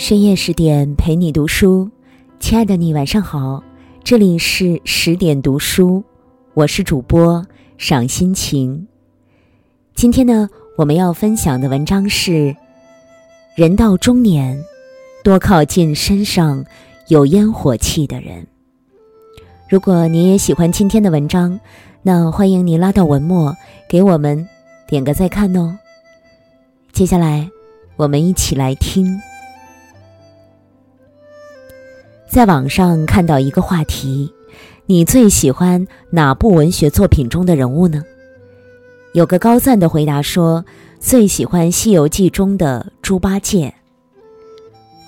深夜十点陪你读书，亲爱的你晚上好，这里是十点读书，我是主播赏心情。今天呢，我们要分享的文章是：人到中年，多靠近身上有烟火气的人。如果你也喜欢今天的文章，那欢迎你拉到文末给我们点个再看哦。接下来，我们一起来听。在网上看到一个话题：你最喜欢哪部文学作品中的人物呢？有个高赞的回答说：“最喜欢《西游记》中的猪八戒。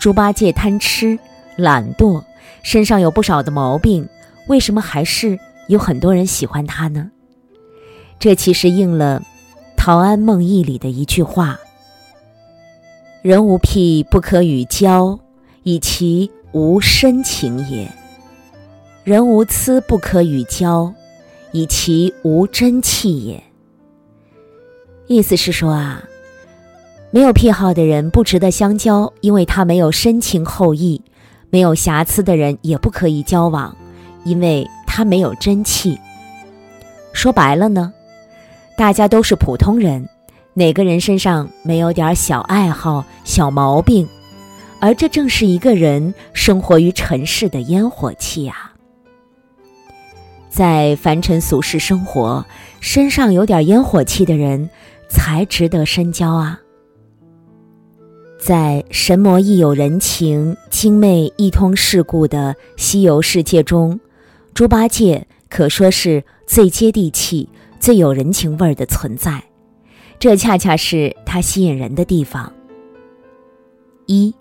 猪八戒贪吃、懒惰，身上有不少的毛病，为什么还是有很多人喜欢他呢？这其实应了《陶庵梦忆》里的一句话：“人无癖不可与交，以其。”无深情也，人无疵不可与交，以其无真气也。意思是说啊，没有癖好的人不值得相交，因为他没有深情厚谊；没有瑕疵的人也不可以交往，因为他没有真气。说白了呢，大家都是普通人，哪个人身上没有点小爱好、小毛病？而这正是一个人生活于尘世的烟火气啊！在凡尘俗世生活，身上有点烟火气的人，才值得深交啊！在神魔亦有人情，精魅亦通世故的西游世界中，猪八戒可说是最接地气、最有人情味儿的存在。这恰恰是他吸引人的地方。一。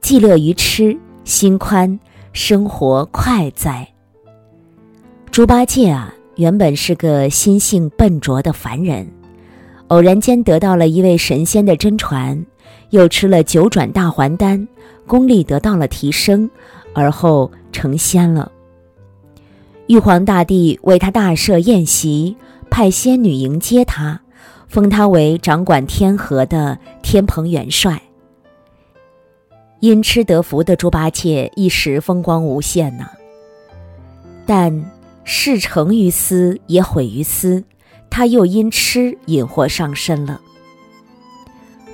既乐于吃，心宽，生活快哉。猪八戒啊，原本是个心性笨拙的凡人，偶然间得到了一位神仙的真传，又吃了九转大还丹，功力得到了提升，而后成仙了。玉皇大帝为他大设宴席，派仙女迎接他，封他为掌管天河的天蓬元帅。因吃得福的猪八戒一时风光无限呐，但事成于私也毁于私，他又因吃引祸上身了。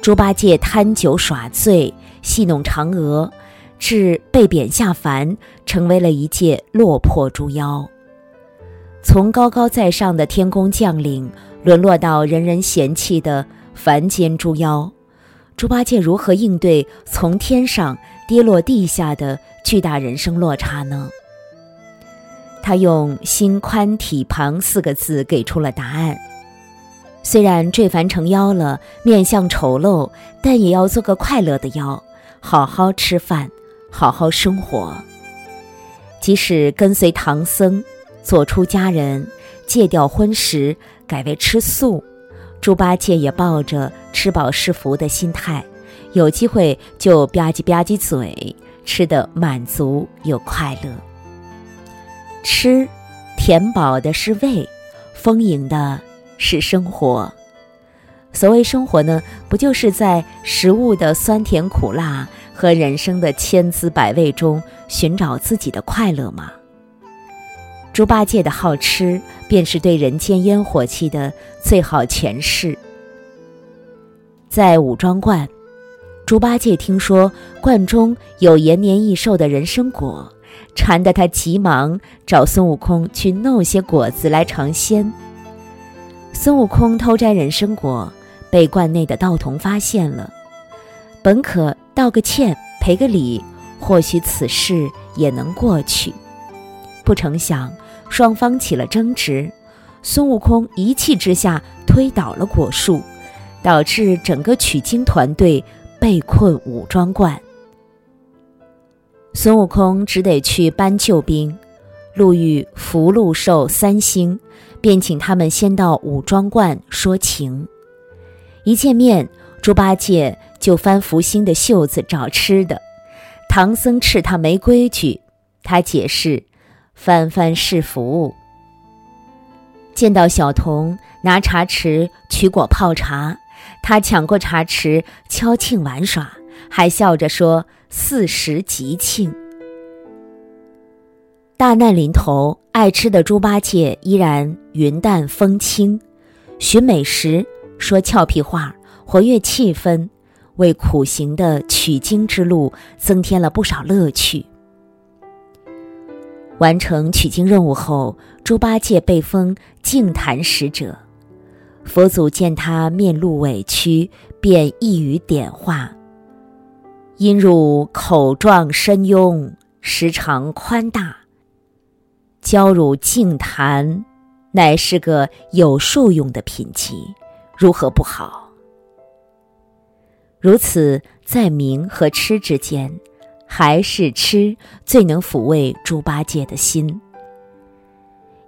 猪八戒贪酒耍醉，戏弄嫦娥，至被贬下凡，成为了一介落魄猪妖。从高高在上的天宫将领，沦落到人人嫌弃的凡间猪妖。猪八戒如何应对从天上跌落地下的巨大人生落差呢？他用“心宽体胖”四个字给出了答案。虽然坠凡成妖了，面相丑陋，但也要做个快乐的妖，好好吃饭，好好生活。即使跟随唐僧做出家人，戒掉荤食，改为吃素。猪八戒也抱着吃饱是福的心态，有机会就吧唧吧唧嘴，吃得满足又快乐。吃，填饱的是胃，丰盈的是生活。所谓生活呢，不就是在食物的酸甜苦辣和人生的千滋百味中寻找自己的快乐吗？猪八戒的好吃，便是对人间烟火气的最好诠释。在武庄观，猪八戒听说观中有延年益寿的人参果，馋得他急忙找孙悟空去弄些果子来尝鲜。孙悟空偷摘人参果，被观内的道童发现了，本可道个歉，赔个礼，或许此事也能过去，不成想。双方起了争执，孙悟空一气之下推倒了果树，导致整个取经团队被困武庄观。孙悟空只得去搬救兵，路遇福禄寿三星，便请他们先到武庄观说情。一见面，猪八戒就翻福星的袖子找吃的，唐僧斥他没规矩，他解释。翻翻是福。见到小童拿茶匙取果泡茶，他抢过茶匙敲磬玩耍，还笑着说：“四时吉庆。”大难临头，爱吃的猪八戒依然云淡风轻，寻美食，说俏皮话，活跃气氛，为苦行的取经之路增添了不少乐趣。完成取经任务后，猪八戒被封净坛使者。佛祖见他面露委屈，便一语点化：“因汝口壮身雍，时常宽大。”教汝净坛，乃是个有受用的品级，如何不好？如此，在名和吃之间，还是吃最能抚慰猪八戒的心。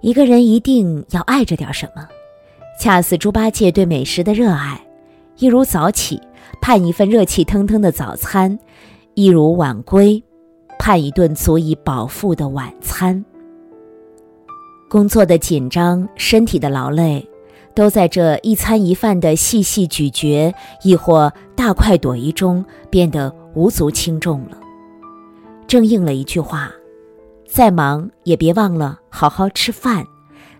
一个人一定要爱着点什么，恰似猪八戒对美食的热爱，一如早起盼一份热气腾腾的早餐，一如晚归盼一顿足以饱腹的晚餐。工作的紧张，身体的劳累，都在这一餐一饭的细细咀嚼，亦或大快朵颐中变得无足轻重了。正应了一句话：再忙也别忘了好好吃饭，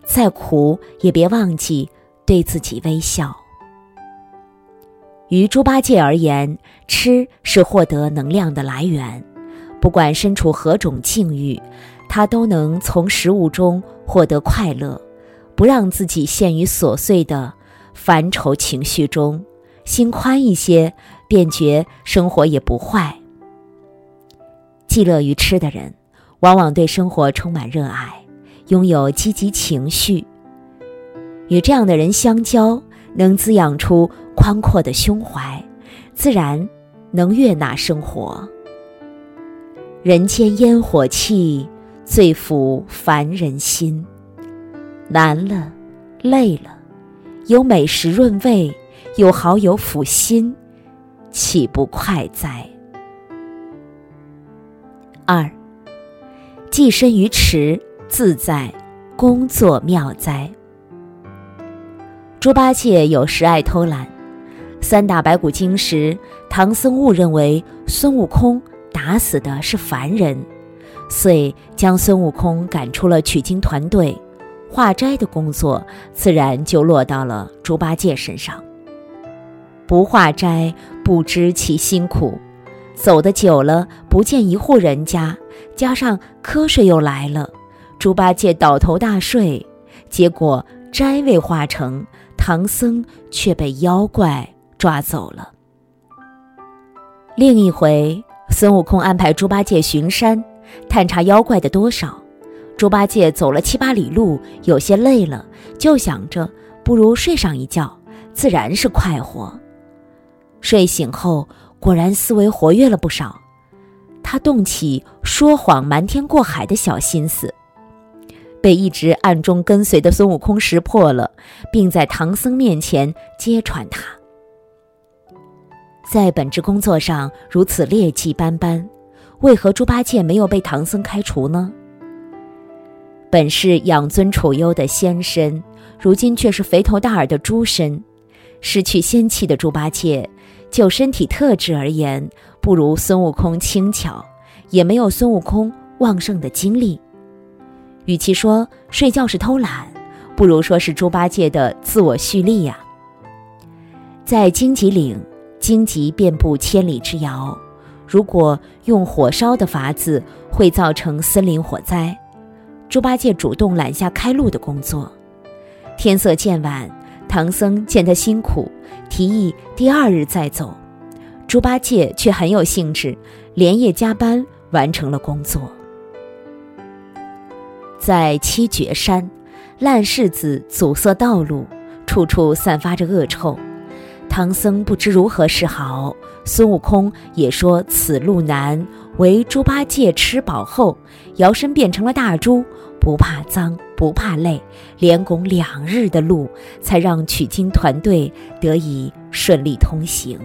再苦也别忘记对自己微笑。于猪八戒而言，吃是获得能量的来源，不管身处何种境遇。他都能从食物中获得快乐，不让自己陷于琐碎的烦愁情绪中，心宽一些，便觉生活也不坏。既乐于吃的人，往往对生活充满热爱，拥有积极情绪。与这样的人相交，能滋养出宽阔的胸怀，自然能悦纳生活。人间烟火气。最抚凡人心，难了，累了，有美食润胃，有好友抚心，岂不快哉？二，寄身于池，自在工作妙哉。猪八戒有时爱偷懒，三打白骨精时，唐僧误认为孙悟空打死的是凡人。遂将孙悟空赶出了取经团队，化斋的工作自然就落到了猪八戒身上。不化斋，不知其辛苦；走的久了，不见一户人家，加上瞌睡又来了，猪八戒倒头大睡，结果斋未化成，唐僧却被妖怪抓走了。另一回，孙悟空安排猪八戒巡山。探查妖怪的多少，猪八戒走了七八里路，有些累了，就想着不如睡上一觉，自然是快活。睡醒后，果然思维活跃了不少。他动起说谎瞒天过海的小心思，被一直暗中跟随的孙悟空识破了，并在唐僧面前揭穿他。在本职工作上如此劣迹斑斑。为何猪八戒没有被唐僧开除呢？本是养尊处优的仙身，如今却是肥头大耳的猪身。失去仙气的猪八戒，就身体特质而言，不如孙悟空轻巧，也没有孙悟空旺盛的精力。与其说睡觉是偷懒，不如说是猪八戒的自我蓄力呀。在荆棘岭，荆棘遍布千里之遥。如果用火烧的法子会造成森林火灾，猪八戒主动揽下开路的工作。天色渐晚，唐僧见他辛苦，提议第二日再走。猪八戒却很有兴致，连夜加班完成了工作。在七绝山，烂柿子阻塞道路，处处散发着恶臭。唐僧不知如何是好，孙悟空也说此路难。唯猪八戒吃饱后，摇身变成了大猪，不怕脏，不怕累，连拱两日的路，才让取经团队得以顺利通行。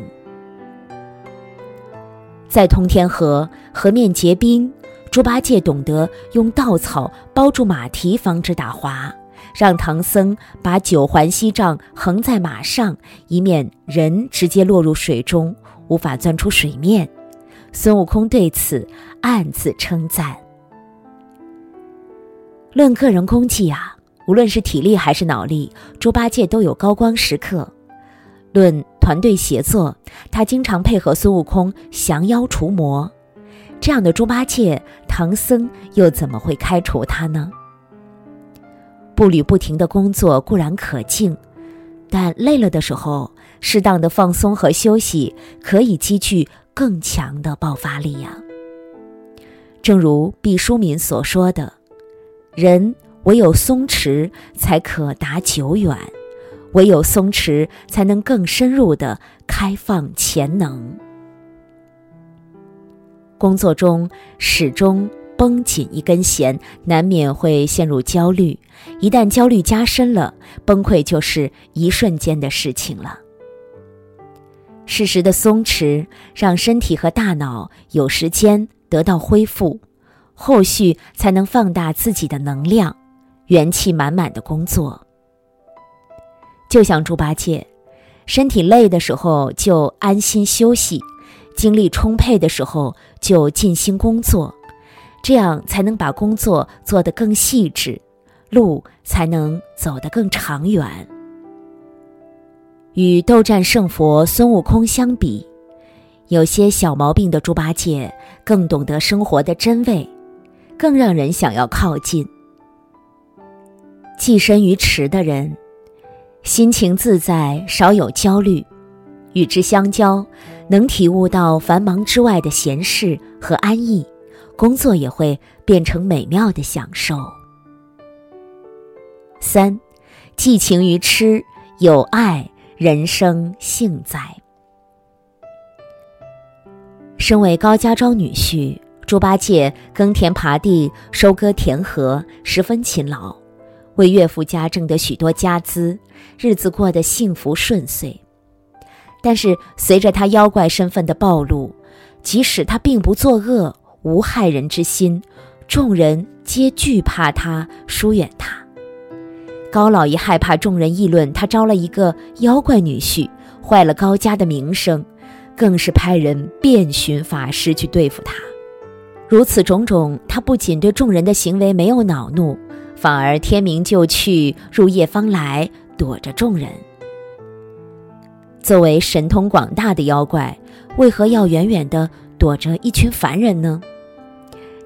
在通天河，河面结冰，猪八戒懂得用稻草包住马蹄，防止打滑。让唐僧把九环锡杖横在马上，以免人直接落入水中，无法钻出水面。孙悟空对此暗自称赞。论个人功绩啊，无论是体力还是脑力，猪八戒都有高光时刻。论团队协作，他经常配合孙悟空降妖除魔。这样的猪八戒，唐僧又怎么会开除他呢？步履不停的工作固然可敬，但累了的时候，适当的放松和休息可以积聚更强的爆发力呀。正如毕淑敏所说的：“人唯有松弛，才可达久远。”唯有松弛，才能更深入的开放潜能。工作中始终绷紧一根弦，难免会陷入焦虑。一旦焦虑加深了，崩溃就是一瞬间的事情了。适时的松弛，让身体和大脑有时间得到恢复，后续才能放大自己的能量，元气满满的工作。就像猪八戒，身体累的时候就安心休息，精力充沛的时候就尽心工作，这样才能把工作做得更细致，路才能走得更长远。与斗战胜佛孙悟空相比，有些小毛病的猪八戒更懂得生活的真味，更让人想要靠近。寄身于池的人。心情自在，少有焦虑，与之相交，能体悟到繁忙之外的闲适和安逸，工作也会变成美妙的享受。三，寄情于痴，有爱，人生幸在。身为高家庄女婿，猪八戒耕田耙地，收割田禾，十分勤劳。为岳父家挣得许多家资，日子过得幸福顺遂。但是随着他妖怪身份的暴露，即使他并不作恶，无害人之心，众人皆惧怕他，疏远他。高老爷害怕众人议论他招了一个妖怪女婿，坏了高家的名声，更是派人遍寻法师去对付他。如此种种，他不仅对众人的行为没有恼怒。反而天明就去，入夜方来，躲着众人。作为神通广大的妖怪，为何要远远的躲着一群凡人呢？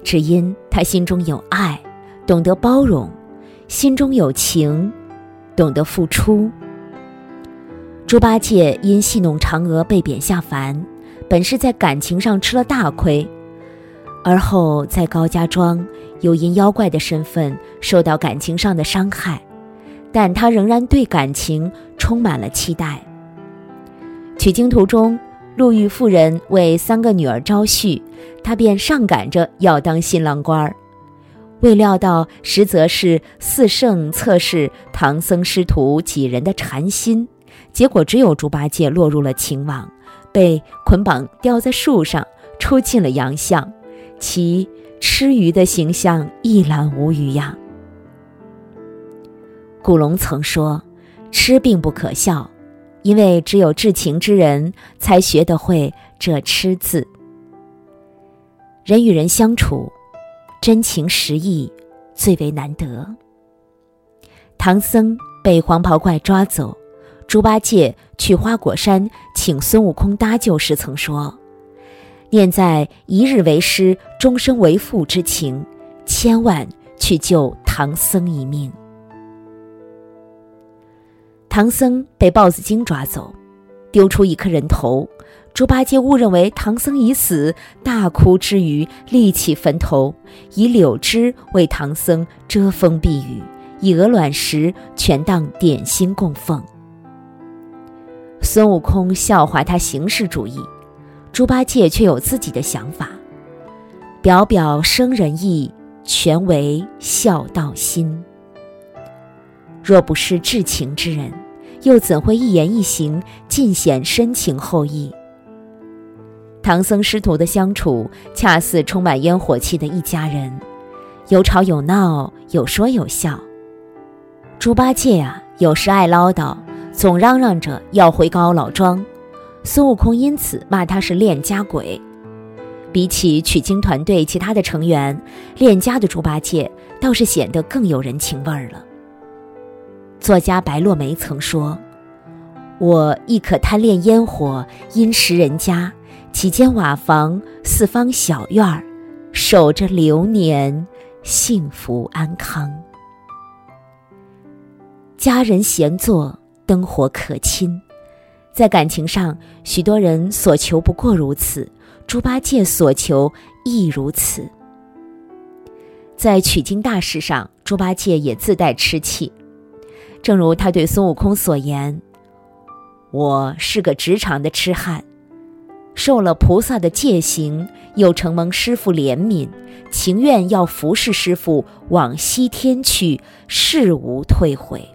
只因他心中有爱，懂得包容；心中有情，懂得付出。猪八戒因戏弄嫦娥被贬下凡，本是在感情上吃了大亏。而后在高家庄，又因妖怪的身份受到感情上的伤害，但他仍然对感情充满了期待。取经途中，路遇妇人为三个女儿招婿，他便上赶着要当新郎官儿。未料到，实则是四圣测试唐僧师徒几人的禅心，结果只有猪八戒落入了情网，被捆绑吊在树上，出尽了洋相。其吃鱼的形象一览无余呀。古龙曾说：“吃并不可笑，因为只有至情之人才学得会这‘吃’字。人与人相处，真情实意最为难得。唐僧被黄袍怪抓走，猪八戒去花果山请孙悟空搭救时曾说。”念在一日为师，终身为父之情，千万去救唐僧一命。唐僧被豹子精抓走，丢出一颗人头，猪八戒误认为唐僧已死，大哭之余，立起坟头，以柳枝为唐僧遮风避雨，以鹅卵石全当点心供奉。孙悟空笑话他形式主义。猪八戒却有自己的想法，表表生人意，全为孝道心。若不是至情之人，又怎会一言一行尽显深情厚谊？唐僧师徒的相处，恰似充满烟火气的一家人，有吵有闹，有说有笑。猪八戒啊，有时爱唠叨，总嚷嚷着要回高老庄。孙悟空因此骂他是恋家鬼。比起取经团队其他的成员，恋家的猪八戒倒是显得更有人情味儿了。作家白落梅曾说：“我亦可贪恋烟火，因食人家几间瓦房，四方小院儿，守着流年，幸福安康。家人闲坐，灯火可亲。在感情上，许多人所求不过如此。”猪八戒所求亦如此。在取经大事上，猪八戒也自带痴气，正如他对孙悟空所言：“我是个职场的痴汉，受了菩萨的戒行，又承蒙师傅怜悯，情愿要服侍师傅往西天去，誓无退回。”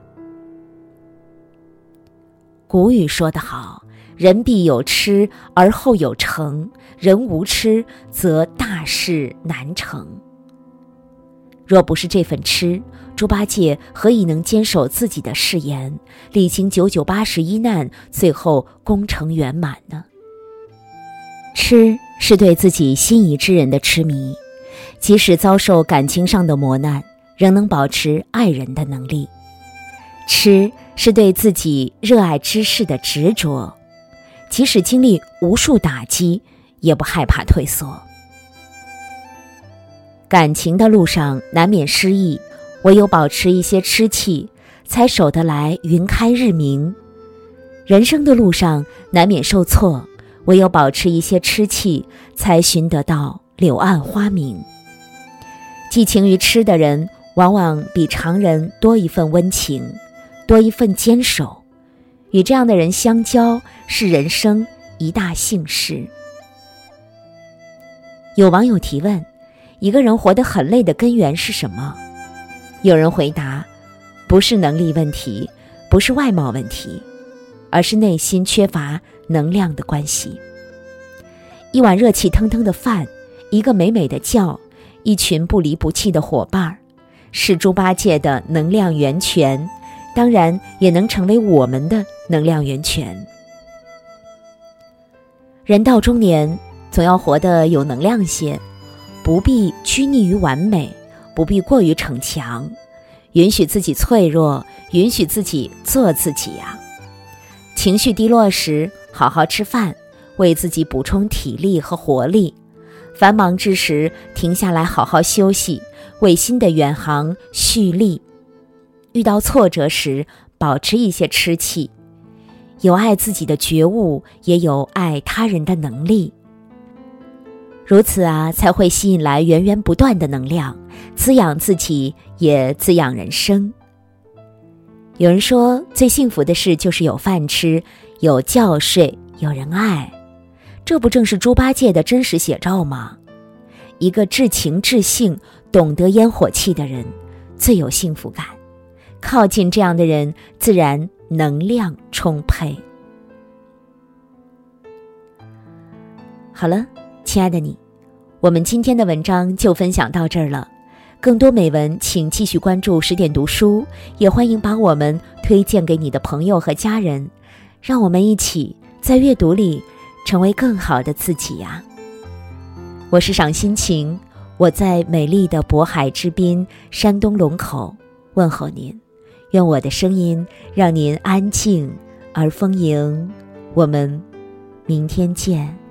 古语说得好。人必有痴，而后有成；人无痴，则大事难成。若不是这份痴，猪八戒何以能坚守自己的誓言，历经九九八十一难，最后功成圆满呢？痴是对自己心仪之人的痴迷，即使遭受感情上的磨难，仍能保持爱人的能力。痴是对自己热爱之事的执着。即使经历无数打击，也不害怕退缩。感情的路上难免失意，唯有保持一些痴气，才守得来云开日明。人生的路上难免受挫，唯有保持一些痴气，才寻得到柳暗花明。寄情于痴的人，往往比常人多一份温情，多一份坚守。与这样的人相交是人生一大幸事。有网友提问：一个人活得很累的根源是什么？有人回答：不是能力问题，不是外貌问题，而是内心缺乏能量的关系。一碗热气腾腾的饭，一个美美的觉，一群不离不弃的伙伴儿，是猪八戒的能量源泉。当然也能成为我们的能量源泉。人到中年，总要活得有能量些，不必拘泥于完美，不必过于逞强，允许自己脆弱，允许自己做自己呀。情绪低落时，好好吃饭，为自己补充体力和活力；繁忙之时，停下来好好休息，为新的远航蓄力。遇到挫折时，保持一些吃气，有爱自己的觉悟，也有爱他人的能力。如此啊，才会吸引来源源不断的能量，滋养自己，也滋养人生。有人说，最幸福的事就是有饭吃，有觉睡，有人爱。这不正是猪八戒的真实写照吗？一个至情至性、懂得烟火气的人，最有幸福感。靠近这样的人，自然能量充沛。好了，亲爱的你，我们今天的文章就分享到这儿了。更多美文，请继续关注十点读书，也欢迎把我们推荐给你的朋友和家人，让我们一起在阅读里成为更好的自己呀。我是赏心情，我在美丽的渤海之滨，山东龙口问候您。愿我的声音让您安静而丰盈。我们明天见。